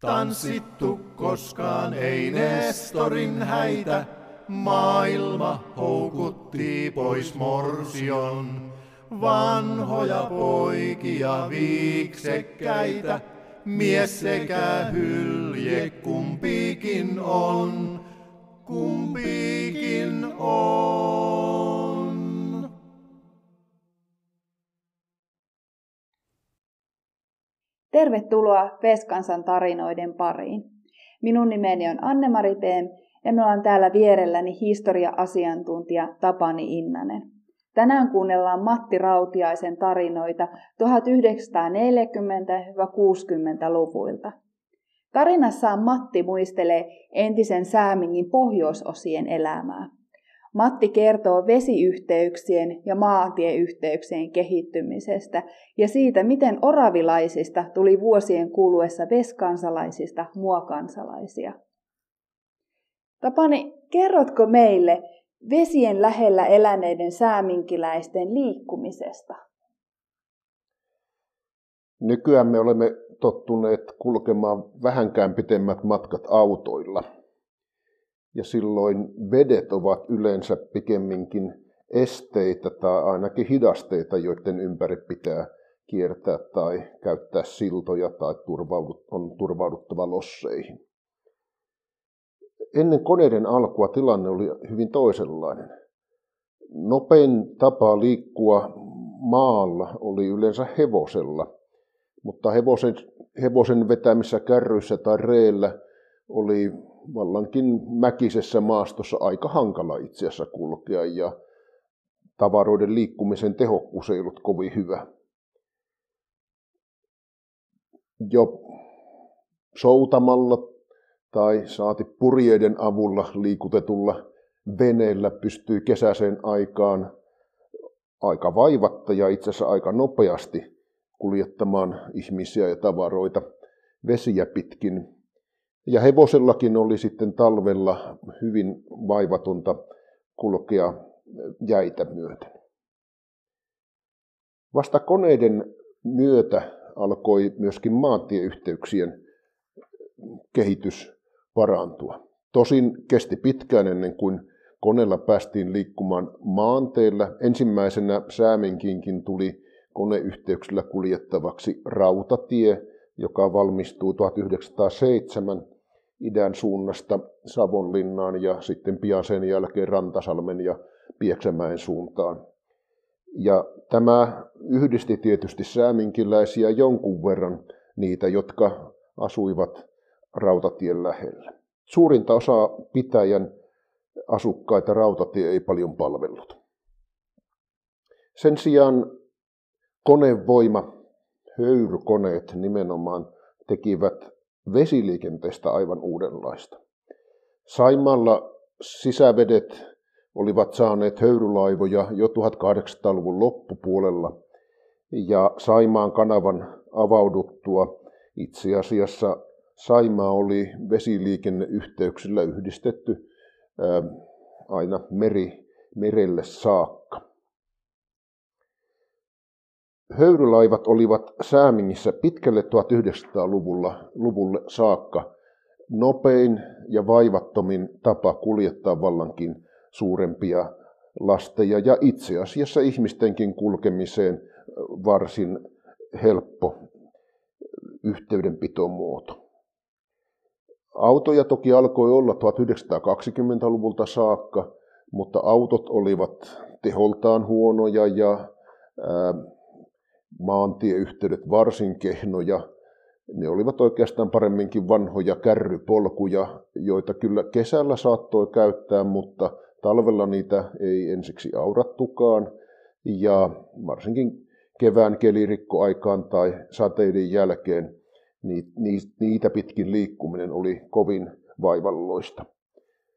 Tanssittu koskaan ei Nestorin häitä, maailma houkutti pois morsion. Vanhoja poikia viiksekkäitä, mies sekä hylje kumpikin on, kumpikin on. Tervetuloa Veskansan tarinoiden pariin. Minun nimeni on Anne-Mari Teem ja me ollaan täällä vierelläni historia-asiantuntija Tapani Innanen. Tänään kuunnellaan Matti Rautiaisen tarinoita 1940-60-luvuilta. Tarinassaan Matti muistelee entisen Säämingin pohjoisosien elämää. Matti kertoo vesiyhteyksien ja maantieyhteyksien kehittymisestä ja siitä, miten oravilaisista tuli vuosien kuluessa veskansalaisista muokansalaisia. Tapani, kerrotko meille vesien lähellä eläneiden sääminkiläisten liikkumisesta? Nykyään me olemme tottuneet kulkemaan vähänkään pitemmät matkat autoilla – ja silloin vedet ovat yleensä pikemminkin esteitä tai ainakin hidasteita, joiden ympäri pitää kiertää tai käyttää siltoja tai on turvauduttava losseihin. Ennen koneiden alkua tilanne oli hyvin toisenlainen. Nopein tapa liikkua maalla oli yleensä hevosella, mutta hevosen, hevosen vetämissä kärryissä tai reellä oli vallankin mäkisessä maastossa aika hankala itse asiassa kulkea ja tavaroiden liikkumisen tehokkuus ei ollut kovin hyvä. Jo soutamalla tai saati purjeiden avulla liikutetulla veneellä pystyy kesäiseen aikaan aika vaivatta ja itse asiassa aika nopeasti kuljettamaan ihmisiä ja tavaroita vesiä pitkin ja hevosellakin oli sitten talvella hyvin vaivatonta kulkea jäitä myöten. Vasta koneiden myötä alkoi myöskin maantieyhteyksien kehitys parantua. Tosin kesti pitkään ennen kuin koneella päästiin liikkumaan maanteilla. Ensimmäisenä Säämenkinkin tuli koneyhteyksillä kuljettavaksi rautatie, joka valmistui 1907 idän suunnasta Savonlinnaan ja sitten pian sen jälkeen Rantasalmen ja Pieksämäen suuntaan. Ja tämä yhdisti tietysti sääminkiläisiä jonkun verran niitä, jotka asuivat rautatien lähellä. Suurinta osaa pitäjän asukkaita rautatie ei paljon palvellut. Sen sijaan konevoima, höyrykoneet nimenomaan tekivät vesiliikenteestä aivan uudenlaista. Saimalla sisävedet olivat saaneet höyrylaivoja jo 1800-luvun loppupuolella ja Saimaan kanavan avauduttua itse asiassa Saimaa oli vesiliikenneyhteyksillä yhdistetty aina meri, merelle saakka. Höyrylaivat olivat Säämingissä pitkälle 1900-luvulla luvulle saakka nopein ja vaivattomin tapa kuljettaa vallankin suurempia lasteja ja itse asiassa ihmistenkin kulkemiseen varsin helppo yhteydenpitomuoto. Autoja toki alkoi olla 1920-luvulta saakka, mutta autot olivat teholtaan huonoja ja maantieyhteydet varsin kehnoja. Ne olivat oikeastaan paremminkin vanhoja kärrypolkuja, joita kyllä kesällä saattoi käyttää, mutta talvella niitä ei ensiksi aurattukaan. Ja varsinkin kevään kelirikkoaikaan tai sateiden jälkeen niitä pitkin liikkuminen oli kovin vaivalloista.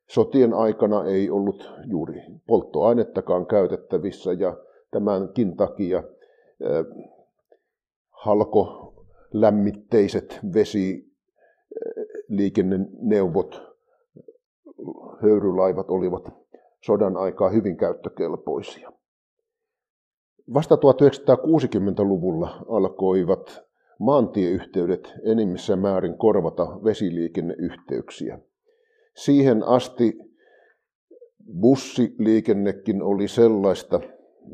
Sotien aikana ei ollut juuri polttoainettakaan käytettävissä ja tämänkin takia halko lämmitteiset vesiliikenneneuvot, höyrylaivat olivat sodan aikaa hyvin käyttökelpoisia. Vasta 1960-luvulla alkoivat maantieyhteydet enimmissä määrin korvata vesiliikenneyhteyksiä. Siihen asti bussiliikennekin oli sellaista,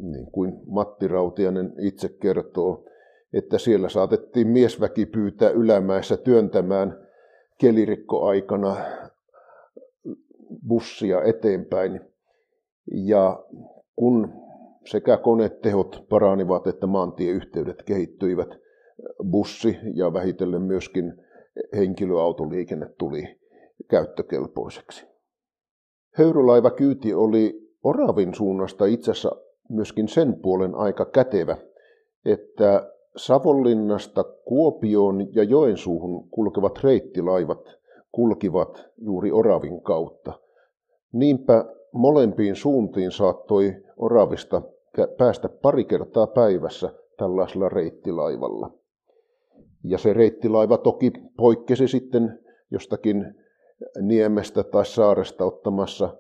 niin kuin Matti Rautianen itse kertoo, että siellä saatettiin miesväki pyytää ylämäessä työntämään kelirikkoaikana bussia eteenpäin. Ja kun sekä konetehot paranivat että maantieyhteydet kehittyivät, bussi ja vähitellen myöskin henkilöautoliikenne tuli käyttökelpoiseksi. Höyrylaivakyyti oli Oravin suunnasta itse asiassa myöskin sen puolen aika kätevä, että Savonlinnasta Kuopioon ja Joensuuhun kulkevat reittilaivat kulkivat juuri Oravin kautta. Niinpä molempiin suuntiin saattoi Oravista päästä pari kertaa päivässä tällaisella reittilaivalla. Ja se reittilaiva toki poikkesi sitten jostakin niemestä tai saaresta ottamassa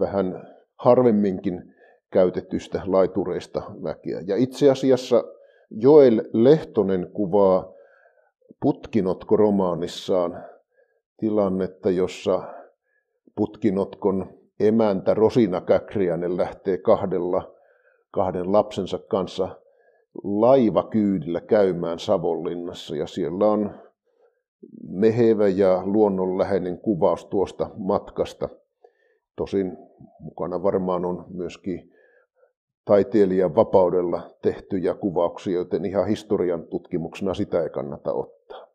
vähän harvemminkin käytetystä laitureista väkeä. Ja itse asiassa Joel Lehtonen kuvaa Putkinotko-romaanissaan tilannetta, jossa Putkinotkon emäntä Rosina Käkriänen lähtee kahdella, kahden lapsensa kanssa laivakyydillä käymään Savonlinnassa ja siellä on mehevä ja luonnonläheinen kuvaus tuosta matkasta. Tosin mukana varmaan on myöskin taiteilijan vapaudella tehtyjä kuvauksia, joten ihan historian tutkimuksena sitä ei kannata ottaa.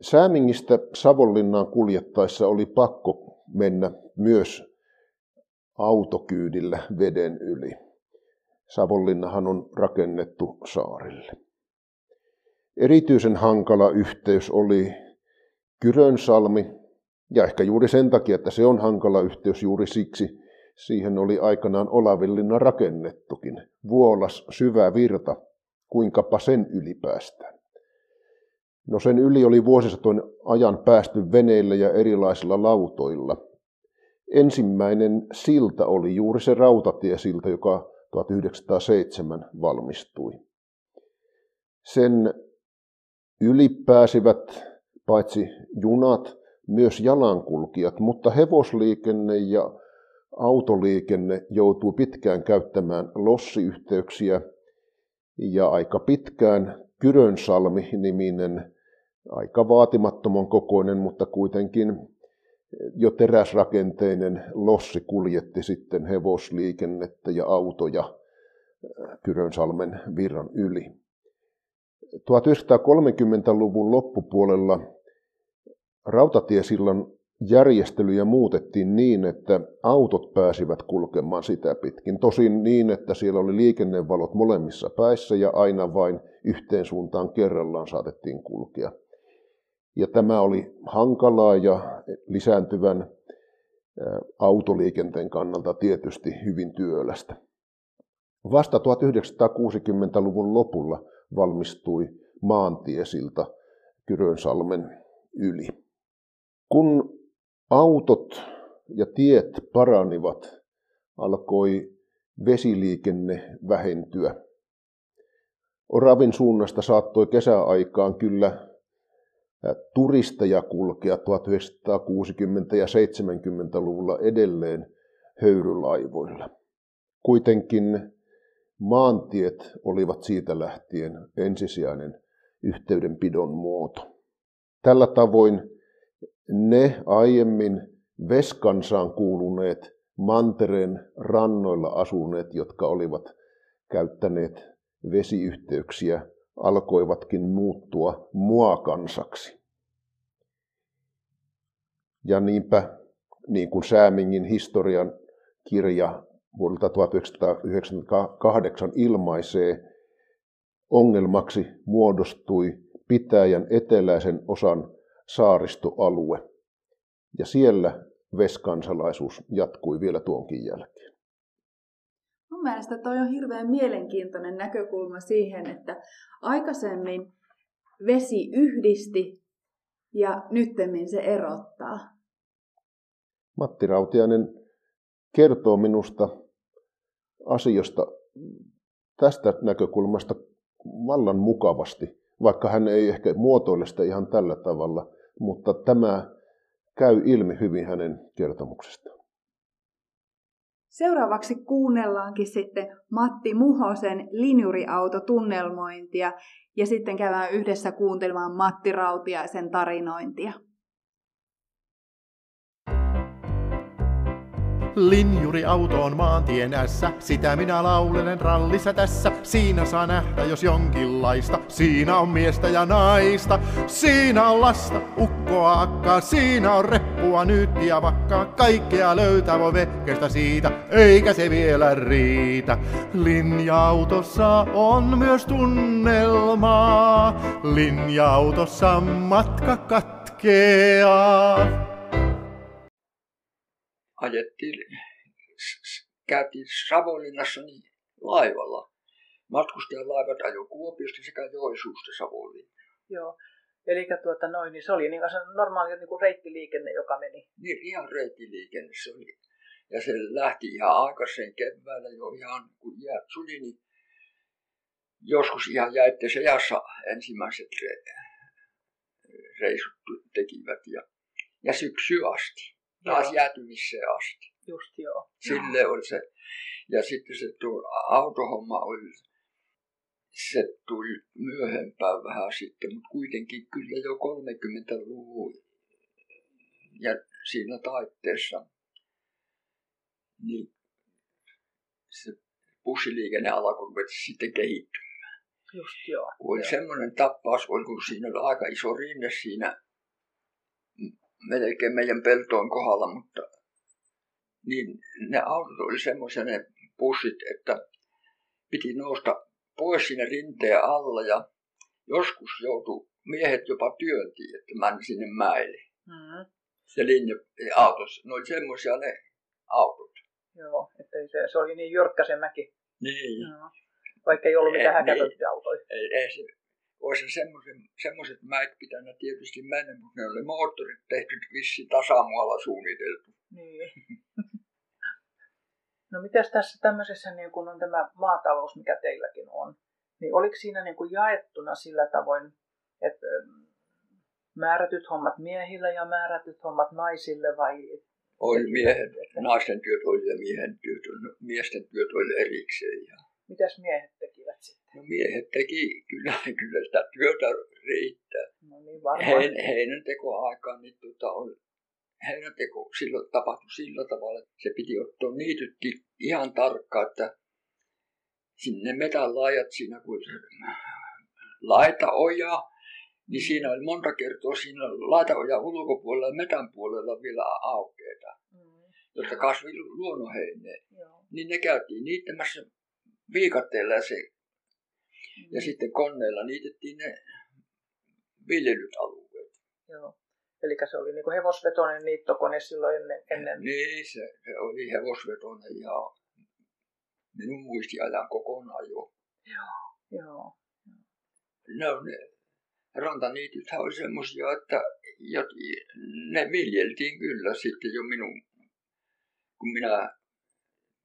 Säämingistä Savonlinnaan kuljettaessa oli pakko mennä myös autokyydillä veden yli. Savonlinnahan on rakennettu saarille. Erityisen hankala yhteys oli Kyrönsalmi, ja ehkä juuri sen takia, että se on hankala yhteys juuri siksi, siihen oli aikanaan Olavillinna rakennettukin. Vuolas syvä virta, kuinkapa sen yli päästään. No sen yli oli vuosisatojen ajan päästy veneillä ja erilaisilla lautoilla. Ensimmäinen silta oli juuri se rautatiesilta, joka 1907 valmistui. Sen yli pääsivät paitsi junat, myös jalankulkijat, mutta hevosliikenne ja autoliikenne joutui pitkään käyttämään lossiyhteyksiä ja aika pitkään Kyrönsalmi-niminen, aika vaatimattoman kokoinen, mutta kuitenkin jo teräsrakenteinen lossi kuljetti sitten hevosliikennettä ja autoja Kyrönsalmen virran yli. 1930-luvun loppupuolella rautatiesillan järjestelyjä muutettiin niin, että autot pääsivät kulkemaan sitä pitkin. Tosin niin, että siellä oli liikennevalot molemmissa päissä ja aina vain yhteen suuntaan kerrallaan saatettiin kulkea. Ja tämä oli hankalaa ja lisääntyvän autoliikenteen kannalta tietysti hyvin työlästä. Vasta 1960-luvun lopulla valmistui maantiesilta Kyrönsalmen yli. Kun autot ja tiet paranivat, alkoi vesiliikenne vähentyä. Oravin suunnasta saattoi kesäaikaan kyllä turisteja kulkea 1960- ja 70-luvulla edelleen höyrylaivoilla. Kuitenkin maantiet olivat siitä lähtien ensisijainen yhteydenpidon muoto. Tällä tavoin ne aiemmin Veskansaan kuuluneet mantereen rannoilla asuneet, jotka olivat käyttäneet vesiyhteyksiä, alkoivatkin muuttua muakansaksi. Ja niinpä, niin kuin Säämingin historian kirja vuodelta 1998 ilmaisee, ongelmaksi muodostui pitäjän eteläisen osan saaristoalue. Ja siellä veskansalaisuus jatkui vielä tuonkin jälkeen. Mun mielestä toi on hirveän mielenkiintoinen näkökulma siihen, että aikaisemmin vesi yhdisti ja nyttemmin se erottaa. Matti Rautiainen kertoo minusta asioista tästä näkökulmasta vallan mukavasti, vaikka hän ei ehkä muotoile sitä ihan tällä tavalla, mutta tämä käy ilmi hyvin hänen kertomuksestaan. Seuraavaksi kuunnellaankin sitten Matti Muhosen linjuriautotunnelmointia ja sitten käydään yhdessä kuuntelemaan Matti Rautiaisen tarinointia. Linjuriauto on maantien ässä, sitä minä laulelen rallissa tässä. Siinä saa nähdä jos jonkinlaista, siinä on miestä ja naista. Siinä on lasta, ukkoa akkaa, siinä on reppua nyt ja vakkaa. Kaikkea löytää voi siitä, eikä se vielä riitä. Linja-autossa on myös tunnelmaa, linja-autossa matka katkeaa ajettiin, käytiin Savonlinnassa niin laivalla. Matkustajalaivat ajoi Kuopiosta sekä Joisuusta Savonlinnaan. Joo. Eli tuota noin, niin se oli niin se normaali niin kuin reittiliikenne, joka meni. Niin, ihan reittiliikenne se oli. Ja se lähti ihan aikaisen keväällä jo ihan kun jäät suli, niin joskus ihan jäitte sejassa ensimmäiset reisut tekivät ja, ja syksy asti taas jäätymiseen asti. Just joo. Sille oli se. Ja sitten se tuo autohomma oli, se tuli myöhempään vähän sitten, mutta kuitenkin kyllä jo 30-luvun ja siinä taitteessa, niin se bussiliikenne alkoi sitten kehittymään. Just joo. Oli joo. semmoinen tappaus, oli, kun siinä oli aika iso rinne siinä melkein meidän peltoon kohdalla, mutta niin ne autot oli semmoisia ne pussit, että piti nousta pois sinne rinteen alla ja joskus joutui miehet jopa työntiin, että meni sinne mäelle. Mm-hmm. Se linja-autos, ne oli semmoisia ne autot. Joo, että se, se oli niin jyrkkä se mäki. Niin. No. Vaikka ei ollut mitään häkätöitä autoja. Ei, ei se olisi semmoiset mäet pitänyt tietysti mennä, mutta ne oli moottorit tehty vissi tasamualla suunniteltu. Niin. No mitäs tässä tämmöisessä, niin kun on tämä maatalous, mikä teilläkin on, niin oliko siinä niin kuin jaettuna sillä tavoin, että ähm, määrätyt hommat miehille ja määrätyt hommat naisille vai? Oli miehet, naisten työt oli ja miehen työt, miesten työt oli erikseen. Ja... Mitäs miehet tekivät sitten? No miehet teki kyllä, kyllä sitä työtä riittää. No niin varmaan. Hein, heinäntekoaikaan niin tota, on, heinänteko silloin tapahtui sillä tavalla, että se piti ottaa niitytti ihan tarkkaan, että sinne metän laajat siinä, kun laita oja, niin siinä oli monta kertaa siinä laitaoja ulkopuolella ja metän puolella vielä aukeita, mm. jotta kasvi luonnonheineen. Niin ne käytiin niittämässä viikatteella se. Ja sitten koneella niitettiin ne viljelyt alueet. Joo. Eli se oli niin hevosvetoinen niittokone silloin ennen, ennen... Niin, se, se oli hevosvetoinen ja minun muistiajan kokonaan jo. Joo, joo. No, ne rantaniitythän oli semmoisia, että ne viljeltiin kyllä sitten jo minun, kun minä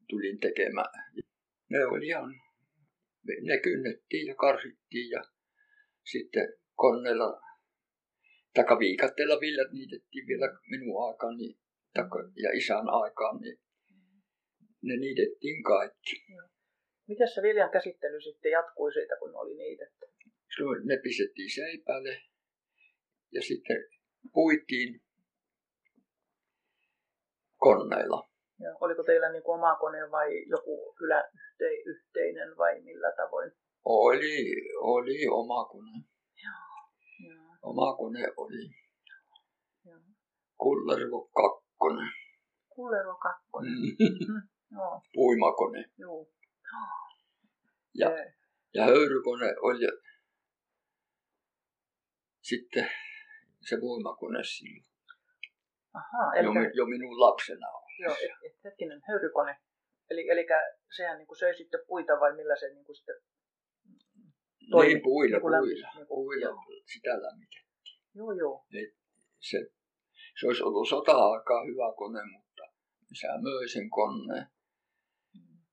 tulin tekemään ne oli ihan, ne kynnettiin ja karsittiin ja sitten koneella takaviikatteella viljat niitettiin vielä minun aikaan niin, ja isän aikaan, niin ne niitettiin kaikki. Miten se viljan käsittely sitten jatkui siitä, kun oli niitetty? Silloin ne pistettiin seipäälle ja sitten puitiin koneilla. Ja oliko teillä niin kuin oma kone vai joku kylän yhteinen vai millä tavoin? Oli, oli oma kone. Joo, joo. Oma kone oli. Joo. Kullervo kakkonen. Kullervo kakkonen. Mm. Joo. Puimakone. Joo. Ja, ja höyrykone oli sitten se voimakone silloin. Aha, eli... jo, jo minun lapsena on. Joo, et, et, hetkinen, höyrykone. Eli, eli sehän niin kuin söi sitten puita vai millä se niin kuin sitten toimi? Niin, puilla, niin puilla, niin kuin, puilla joo. sitä lämmitettiin. Joo, joo. Et se, se olisi ollut sota-aikaa hyvä kone, mutta isä möi sen koneen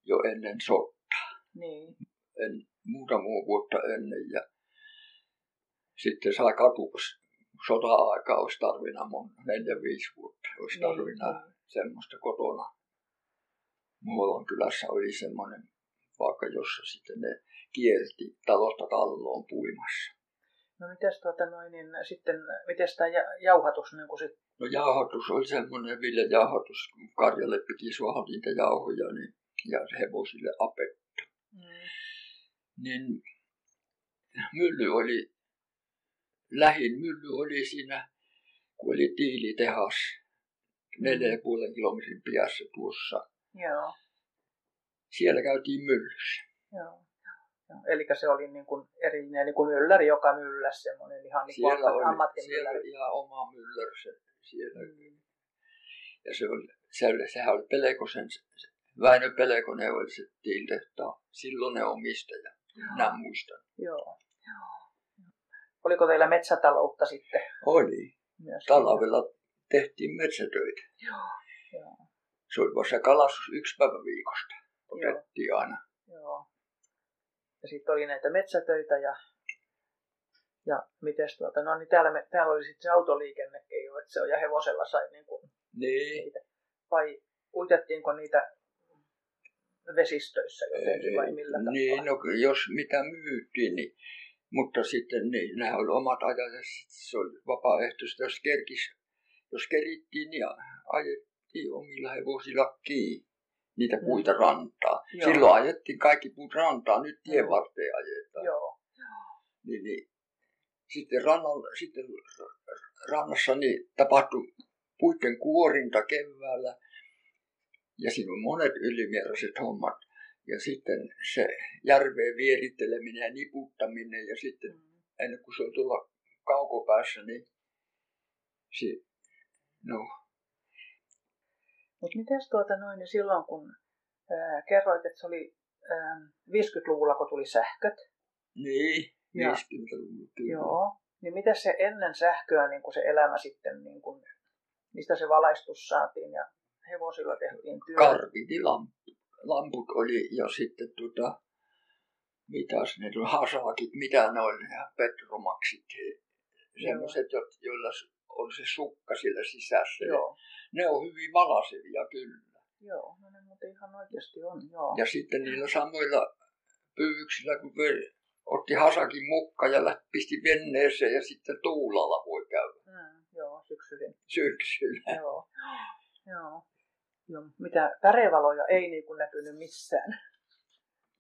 jo ennen sotaa. Niin. En muutama vuotta ennen ja sitten sai katuksi sota-aika olisi tarvinnut mun neljä viisi vuotta, olisi niin, tarvinnut niin. Semmoista kotona. Muolon kylässä oli semmoinen paikka, jossa sitten ne kierti talosta talloon puimassa. No mites tuota noin, niin sitten, miten tämä jauhatus niin sit? No jauhatus oli semmoinen viljajauhatus, kun karjalle piti suoha niitä jauhoja niin, ja hevosille apetta. Mm. Niin mylly oli lähin mylly oli siinä, kun oli tiilitehas neljä puolen kilometrin päässä tuossa. Joo. Siellä käytiin myllyssä. Joo. Joo. Eli se oli niin kuin erillinen niin kuin mylläri, joka mylläsi semmoinen ihan niin kuin siellä oli, Siellä ihan oma mylläri se, siellä. Mm. Ja se oli, se oli, sehän oli Pelekosen, Väinö Pelekonen oli se tiilitehtaan silloinen omistaja. Joo. Nämä muistan. Joo. Joo. Oliko teillä metsätaloutta sitten? Oli. Myös Talvella tehtiin metsätöitä. Joo. Joo. Se oli vasta kalastus yksi päivä viikosta. Otettiin Joo. aina. Joo. Ja sitten oli näitä metsätöitä ja, ja mites tuota, no niin täällä, me, täällä oli sitten se autoliikennekin jo, että se on ja hevosella sai niin kuin niin. niitä. Vai uitettiinko niitä vesistöissä jotenkin vai millä tavalla? Niin, no jos mitä myyttiin, niin mutta sitten niin, nämä oli omat ajat ja se oli vapaaehtoista. Jos, kerkis, jos kerittiin, niin ajettiin omilla hevosilla kiinni niitä mm. puita rantaa. Joo. Silloin ajettiin kaikki puut rantaa, nyt tien varteen ajetaan. Joo. Niin, niin. Sitten, rannalla, sitten rannassa niin tapahtui puiden kuorinta keväällä ja siinä on monet ylimääräiset hommat. Ja sitten se järveen vieritteleminen ja niputtaminen ja sitten mm. ennen kuin se on tulla kaukopäässä, niin se, no. Mutta miten tuota noin, niin silloin kun ää, kerroit, että se oli ää, 50-luvulla, kun tuli sähköt. Niin, 50-luvulla kyllä. Joo, niin miten se ennen sähköä niin kuin se elämä sitten, niin kuin, mistä se valaistus saatiin ja hevosilla tehtiin työtä? Karvitilamppu lamput oli ja sitten tota, mitäs ne tuli, hasakit, mitä ne oli, ja petromaksit, semmoiset, joilla on se sukka siellä sisässä. Joo. Ne on hyvin valasevia kyllä. Joo, no ne muuten ihan oikeasti on, joo. Ja sitten niillä samoilla pyyksillä, kun otti hasakin mukka ja pisti venneeseen ja sitten tuulalla voi käydä. Mm, joo, syksyllä. Syksyllä. Joo, joo. Joo, mitä värevaloja ei niin kuin näkynyt missään.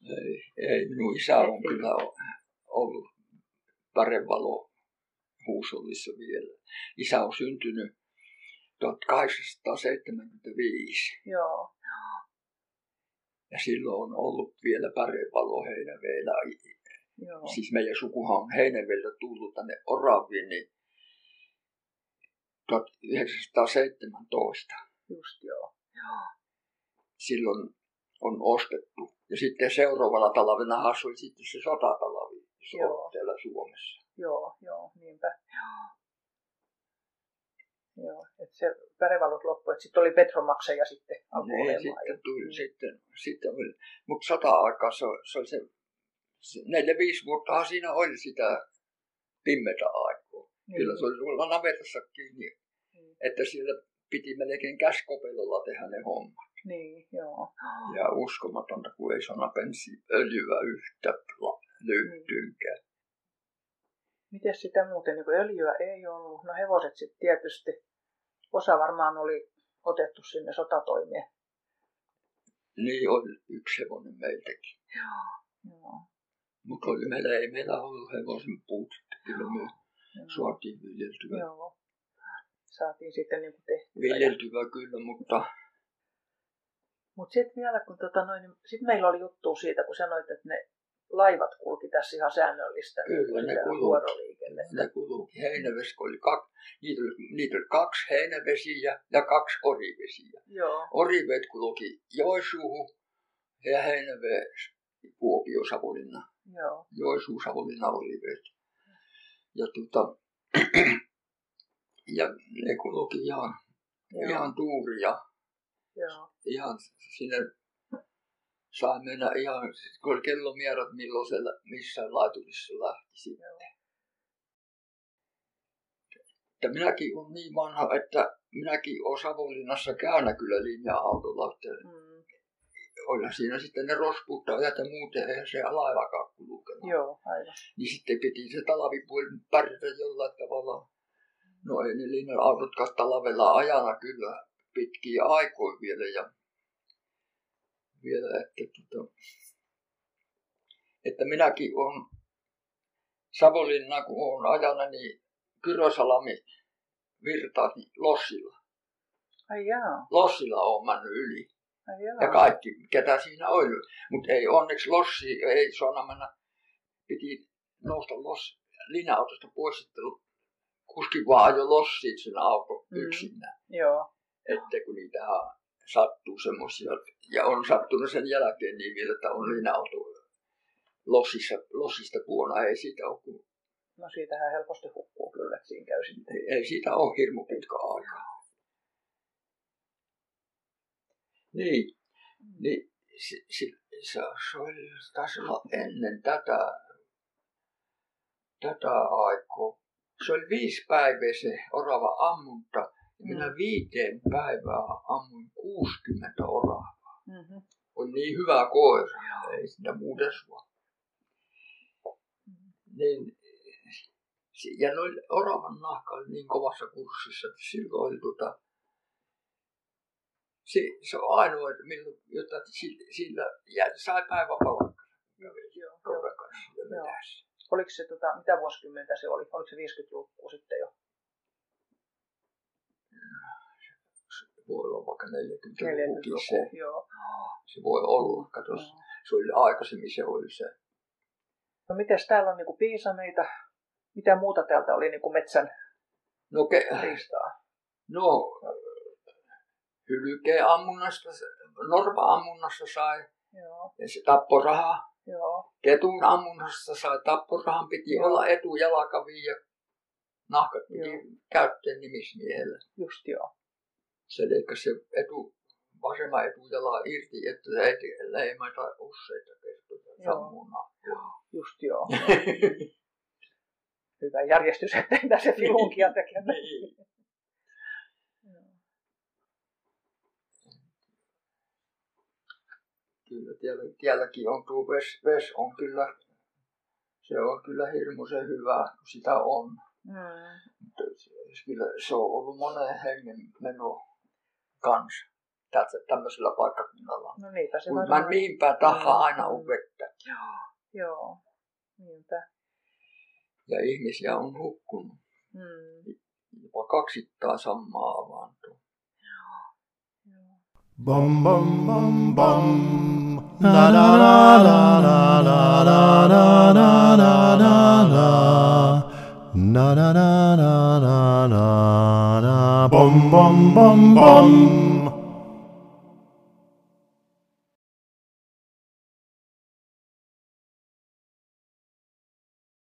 Ei, ei minun isä on ei, kyllä ollut värevalo huusollissa vielä. Isä on syntynyt 1875. Joo. Ja silloin on ollut vielä pärevalo Heinäveellä. Joo. Siis meidän sukuhan on Heinäveeltä tullut tänne Oraviin, niin 1917. Just joo. Silloin on ostettu. Ja sitten seuraavalla talvena asui sitten se sotatalvi joo. täällä Suomessa. Joo, joo, niinpä. Joo. Joo, että se pärevalut loppui, että sitten oli Petromakseja sitten alkoi niin, sitten tuli, mm. sitten, sitten oli, mutta sota-aikaa se, se oli se, se neljä, viisi vuotta siinä oli sitä pimmetä aikaa. Niin. Kyllä se oli tuolla navetassakin, niin, niin. että siellä piti melkein käskopelolla tehdä ne hommat. Niin, joo. Ja uskomatonta, kun ei sana pensi öljyä yhtä. Niin. Miten sitä muuten, niin öljyä ei ollut? No hevoset sitten tietysti. Osa varmaan oli otettu sinne sotatoimeen. Niin oli yksi hevonen meiltäkin. Joo, joo. Mutta oli meillä, ei meillä ollut hevosen puutetta. Kyllä me suotiin viljeltyä. Joo saatiin sitten niin tehtyä. Viljeltyvä kyllä, mutta... Mutta sitten vielä, kun tota noin, niin sit meillä oli juttu siitä, kun sanoit, että ne laivat kulki tässä ihan säännöllistä Kyllä, ne kulki. Ne kulki. Heinävesi oli kaksi, niitä oli, niitä oli kaksi heinävesiä ja kaksi orivesiä. Joo. Orivet kulki Joisuuhun ja heinäves Kuopio Savonlinna. Joo. Joisuu Savonlinna orivet. Ja tuota, ja ne kulki ihan, Joo. ihan tuuria. Joo. Ihan sinne sai mennä ihan, kun oli kellomierät, milloin se missä laiturissa lähti sitten. Että minäkin olen niin vanha, että minäkin olen Savonlinnassa käynyt kyllä linja-autolla. Että mm. Oli siinä sitten ne rospuuttajat ja muuten, eihän se laivakaan kulkenut. Joo, aivan. Niin sitten piti se talvipuoli pärjätä jollain tavalla. No ei ne linja-autotkaan talvella ajana kyllä pitkiä aikoja vielä. Ja vielä, että, tota, että minäkin on Savonlinna, kun olen ajana, niin Kyrosalami virtaat niin Lossilla. Ai jaa. Lossilla on mennyt yli. Ai jaa. Ja kaikki, ketä siinä oli. Mutta ei onneksi Lossi, ei saanut mennä, piti nousta Loss, linja-autosta pois, että kuski vaan ajoi Lossiin sen auto mm. yksinään. Joo. Että kun niitä sattuu semmoisia, ja on sattunut sen jälkeen niin vielä, että on linja-auto lossissa, lossista puona, ei siitä ole kuin... No siitähän helposti hukkuu kyllä, että siinä käy sitten. Ei, ei siitä ole hirmu pitkä aika. Niin, niin se, se, se, se oli, taisi olla ennen tätä, tätä aikaa. Se oli viisi päivää se orava ammunta minä mm. viiteen päivää ammuin 60 oravaa. Mm-hmm. On niin hyvä koira, ei sitä muuten sua. Niin, ja noin oravan nahka oli niin kovassa kurssissa, että silloin tota, se, se on ainoa, että milloin, jotta sillä, sillä sai päiväpalkkaa. Joo, joo. Oliko se, tota, mitä vuosikymmentä se oli? Oliko se 50-luku sitten jo? Voi olla vaikka 40 40 se, joo. se voi olla, kato, no. se oli aikaisemmin se oli se. No mites täällä on niinku piisaneita, mitä muuta täältä oli niinku metsän no, ke- riistaa? No, hylkeen ammunnasta, norpa ammunnasta sai Joo. ja se tapporaha. Joo. Ketun ammunnasta sai tapporahan, piti Joo. olla etujalkavi ja nahkat piti joo. käyttöön nimismiehelle. Just joo se leikkasi se etu, vasemman etujala irti, että se ei leimata useita kertoja sammuna. Just joo. Hyvä järjestys, ettei se filunkia tekemään. niin. Kyllä, tiellä, tielläkin on tuo ves, ves on kyllä, se on kyllä hirmuisen hyvä, kun sitä on. Mm. Kyllä se on ollut monen hengen meno kanssa tässä, tämmöisellä paikkakunnalla. No niinpä se varmaan. Mä mihin päin tahaa mm. aina on vettä. Joo, joo, niinpä. Ja ihmisiä on hukkunut. Mm. Jopa kaksittain samaa avaantua. Bom bom bom bom. Na na na na na na na na na na na na na na na na na na. bum bum bum bum